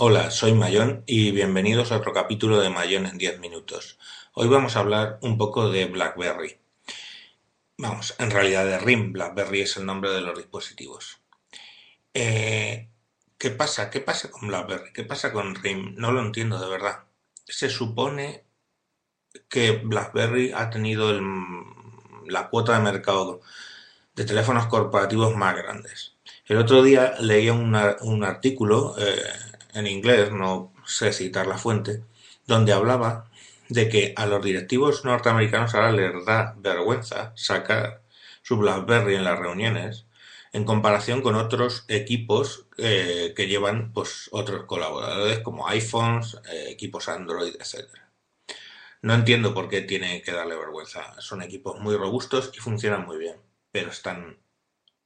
Hola, soy Mayón y bienvenidos a otro capítulo de Mayón en 10 minutos. Hoy vamos a hablar un poco de BlackBerry. Vamos, en realidad de RIM, BlackBerry es el nombre de los dispositivos. Eh, ¿Qué pasa? ¿Qué pasa con BlackBerry? ¿Qué pasa con RIM? No lo entiendo de verdad. Se supone que BlackBerry ha tenido la cuota de mercado de teléfonos corporativos más grandes. El otro día leía un artículo eh, en inglés, no sé citar la fuente, donde hablaba de que a los directivos norteamericanos ahora les da vergüenza sacar su BlackBerry en las reuniones en comparación con otros equipos eh, que llevan pues otros colaboradores como iPhones, eh, equipos Android, etc. No entiendo por qué tiene que darle vergüenza. Son equipos muy robustos y funcionan muy bien, pero están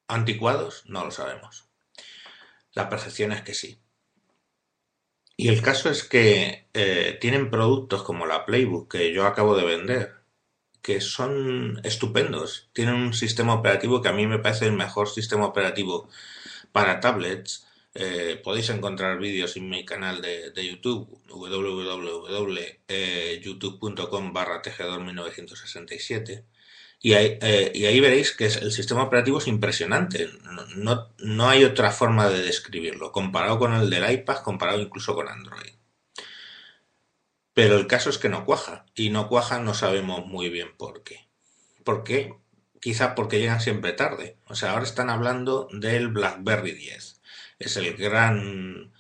anticuados, no lo sabemos. La percepción es que sí. Y el caso es que eh, tienen productos como la Playbook que yo acabo de vender, que son estupendos. Tienen un sistema operativo que a mí me parece el mejor sistema operativo para tablets. Eh, podéis encontrar vídeos en mi canal de, YouTube, www.youtube.com barra tejedor 1967. Y ahí, eh, y ahí veréis que el sistema operativo es impresionante. No, no, hay otra forma de describirlo, comparado con el del iPad, comparado incluso con Android. Pero el caso es que no cuaja. Y no cuaja no sabemos muy bien por qué. ¿Por qué? Quizá porque llegan siempre tarde. O sea, ahora están hablando del BlackBerry 10. Es el gran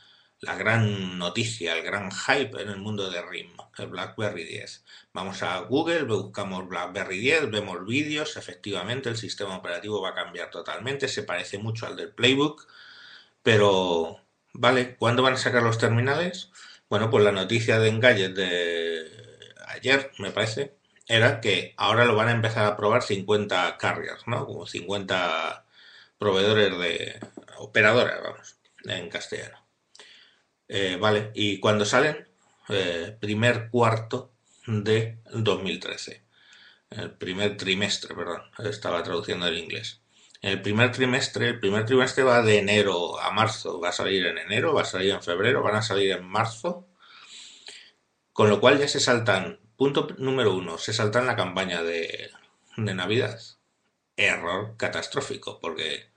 la gran noticia, el gran hype en el mundo de RIM, el BlackBerry 10. Vamos a Google, buscamos BlackBerry 10, vemos vídeos, efectivamente el sistema operativo va a cambiar totalmente, se parece mucho al del Playbook, pero, ¿vale? ¿Cuándo van a sacar los terminales? Bueno, pues la noticia de Engadget de ayer, me parece, era que ahora lo van a empezar a probar 50 carriers, ¿no? Como 50 proveedores de operadoras, vamos, en castellano. Eh, vale, y cuando salen, eh, primer cuarto de 2013. El primer trimestre, perdón, estaba traduciendo el inglés. El primer trimestre, el primer trimestre va de enero a marzo. Va a salir en enero, va a salir en febrero, van a salir en marzo. Con lo cual ya se saltan, punto número uno, se saltan la campaña de, de Navidad. Error catastrófico, porque,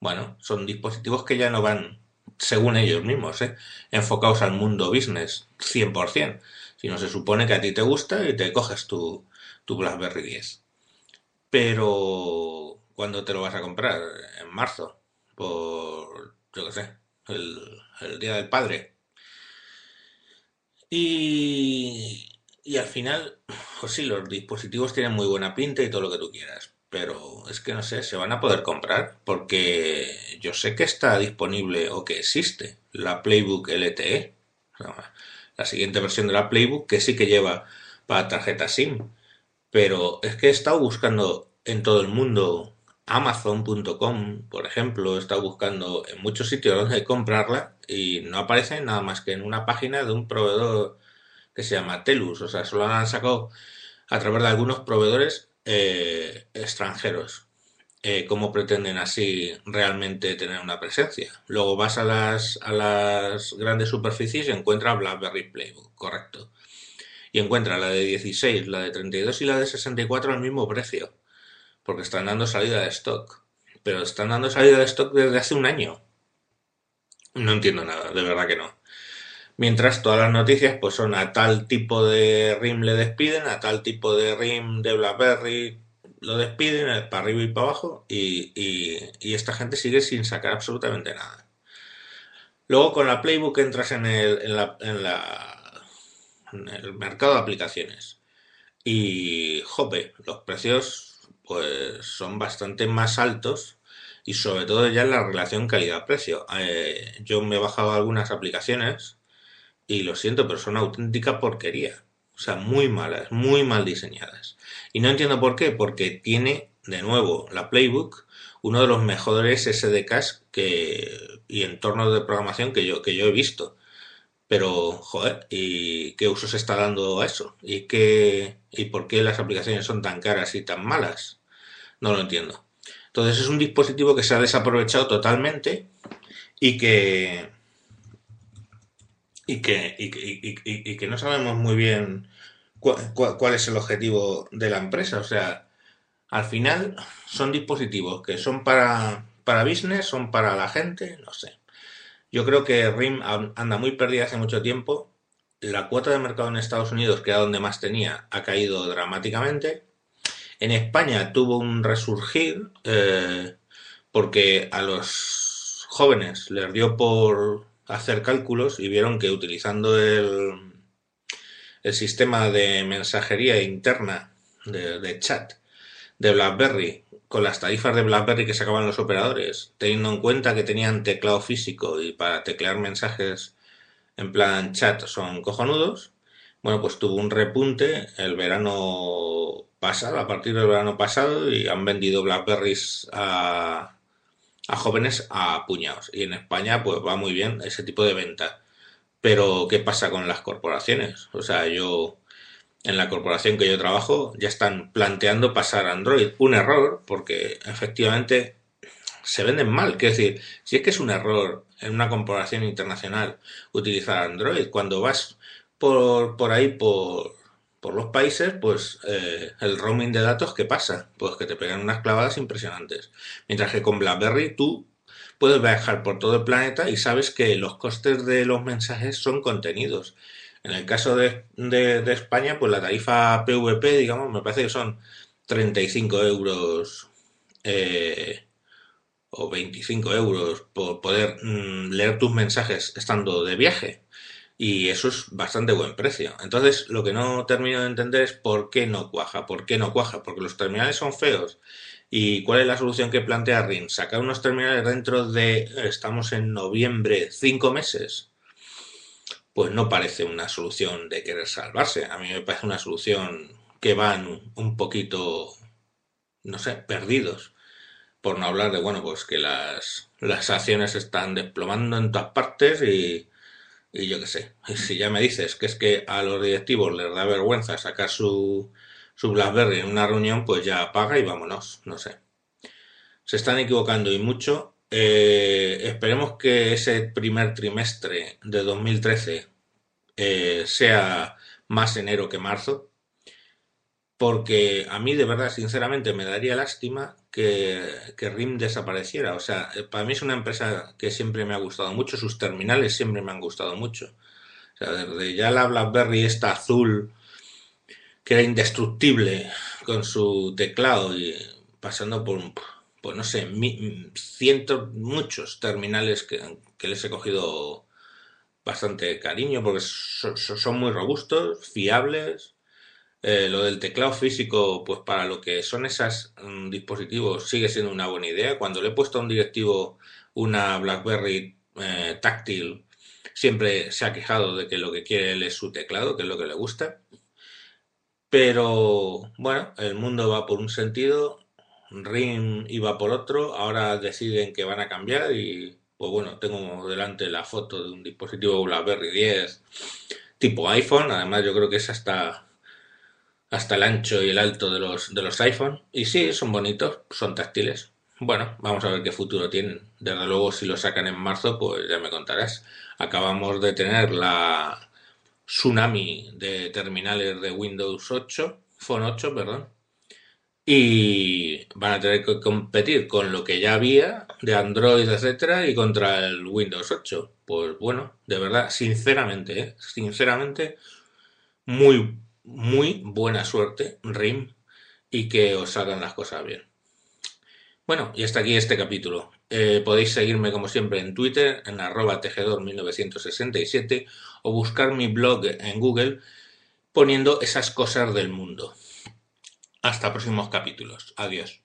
bueno, son dispositivos que ya no van según ellos mismos, ¿eh? enfocados al mundo business, 100%. Si no se supone que a ti te gusta y te coges tu, tu BlackBerry 10. Pero, ¿cuándo te lo vas a comprar? En marzo, por, yo qué sé, el, el Día del Padre. Y, y al final, pues sí, los dispositivos tienen muy buena pinta y todo lo que tú quieras, pero es que no sé, se van a poder comprar porque yo sé que está disponible o que existe la Playbook LTE, la siguiente versión de la Playbook que sí que lleva para tarjeta SIM, pero es que he estado buscando en todo el mundo. Amazon.com, por ejemplo, he estado buscando en muchos sitios donde comprarla y no aparece nada más que en una página de un proveedor que se llama Telus, o sea, solo la han sacado a través de algunos proveedores eh, extranjeros. Eh, ¿Cómo pretenden así realmente tener una presencia? Luego vas a las, a las grandes superficies y encuentras BlackBerry Playbook, correcto. Y encuentra la de 16, la de 32 y la de 64 al mismo precio, porque están dando salida de stock. Pero están dando salida de stock desde hace un año. No entiendo nada, de verdad que no. Mientras todas las noticias pues son a tal tipo de RIM le despiden, a tal tipo de RIM de BlackBerry lo despiden eh, para arriba y para abajo y, esta gente sigue sin sacar absolutamente nada. Luego con la Playbook entras en el, en la, en la, en el mercado de aplicaciones y, jope, los precios pues son bastante más altos y sobre todo ya en la relación calidad-precio. Eh, yo me he bajado algunas aplicaciones y lo siento, pero son auténtica porquería. O sea, muy malas, muy mal diseñadas. Y no entiendo por qué, porque tiene, de nuevo, la Playbook, uno de los mejores SDKs que, y entornos de programación que yo, que yo he visto. Pero, joder, ¿y qué uso se está dando a eso? ¿Y, qué, ¿Y por qué las aplicaciones son tan caras y tan malas? No lo entiendo. Entonces es un dispositivo que se ha desaprovechado totalmente y que, y que, y, y- y- que no sabemos muy bien cua- cua- cuál es el objetivo de la empresa. O sea, al final son dispositivos que son para, para business, son para la gente, no sé. Yo creo que RIM an- anda muy perdida hace mucho tiempo. La cuota de mercado en Estados Unidos, que era donde más tenía, ha caído dramáticamente. En España tuvo un resurgir eh, porque a los jóvenes les dio por hacer cálculos y vieron que utilizando el, el sistema de mensajería interna de, de chat de BlackBerry con las tarifas de BlackBerry que sacaban los operadores, teniendo en cuenta que tenían teclado físico y para teclear mensajes en plan chat son cojonudos, bueno, pues tuvo un repunte el verano pasado, a partir del verano pasado, y han vendido Blackberries a, a jóvenes a puñados. Y en España, pues va muy bien ese tipo de venta. Pero, ¿qué pasa con las corporaciones? O sea, yo, en la corporación que yo trabajo, ya están planteando pasar Android. Un error, porque efectivamente se venden mal. Quiero decir, si es que es un error en una corporación internacional utilizar Android, cuando vas por, por ahí, por, por los países, pues eh, el roaming de datos, ¿qué pasa? Pues que te pegan unas clavadas impresionantes. Mientras que con BlackBerry tú puedes viajar por todo el planeta y sabes que los costes de los mensajes son contenidos. En el caso de, de, España, pues la tarifa PVP, digamos, me parece que son 35 euros eh, o 25 euros por poder mm, leer tus mensajes estando de viaje. Y eso es bastante buen precio. Entonces, lo que no termino de entender es por qué no cuaja, por qué no cuaja, porque los terminales son feos. ¿Y cuál es la solución que plantea RIM? Sacar unos terminales dentro de, estamos en noviembre, cinco meses. Pues no parece una solución de querer salvarse. A mí me parece una solución que van un poquito, no sé, perdidos. Por no hablar de, bueno, pues que las, las acciones están desplomando en todas partes y, y yo qué sé. Si ya me dices que es que a los directivos les da vergüenza sacar su, su BlackBerry en una reunión, pues ya apaga y vámonos, no sé. Se están equivocando y mucho. Eh, esperemos que ese primer trimestre de 2013 eh, sea más enero que marzo, porque a mí de verdad, sinceramente, me daría lástima que, que RIM desapareciera. O sea, eh, para mí es una empresa que siempre me ha gustado mucho, sus terminales siempre me han gustado mucho. O sea, desde ya la BlackBerry esta azul, que era indestructible con su teclado y pasando por, pues no sé, cientos, muchos terminales que, que les he cogido bastante cariño porque so- so- son muy robustos, fiables. Eh, lo del teclado físico, pues para lo que son esos dispositivos sigue siendo una buena idea. Cuando le he puesto a un directivo una BlackBerry eh, táctil, siempre se ha quejado de que lo que quiere él es su teclado, que es lo que le gusta. Pero bueno, el mundo va por un sentido, RIM iba por otro, ahora deciden que van a cambiar y pues bueno, tengo delante la foto de un dispositivo BlackBerry 10 tipo iPhone, además yo creo que es hasta, hasta el ancho y el alto de los, de los iPhone y sí, son bonitos, son táctiles. Bueno, vamos a ver qué futuro tienen. Desde luego, si lo sacan en marzo, pues ya me contarás. Acabamos de tener la tsunami de terminales de Windows 8, Phone 8, perdón, y van a tener que competir con lo que ya había de Android, etcétera, y contra el Windows 8. Pues bueno, de verdad, sinceramente, ¿eh? sinceramente, muy, muy buena suerte, RIM, y que os salgan las cosas bien. Bueno, y hasta aquí este capítulo. Eh, podéis seguirme como siempre en Twitter, en arroba tejedor1967, o buscar mi blog en Google poniendo esas cosas del mundo. Hasta próximos capítulos. Adiós.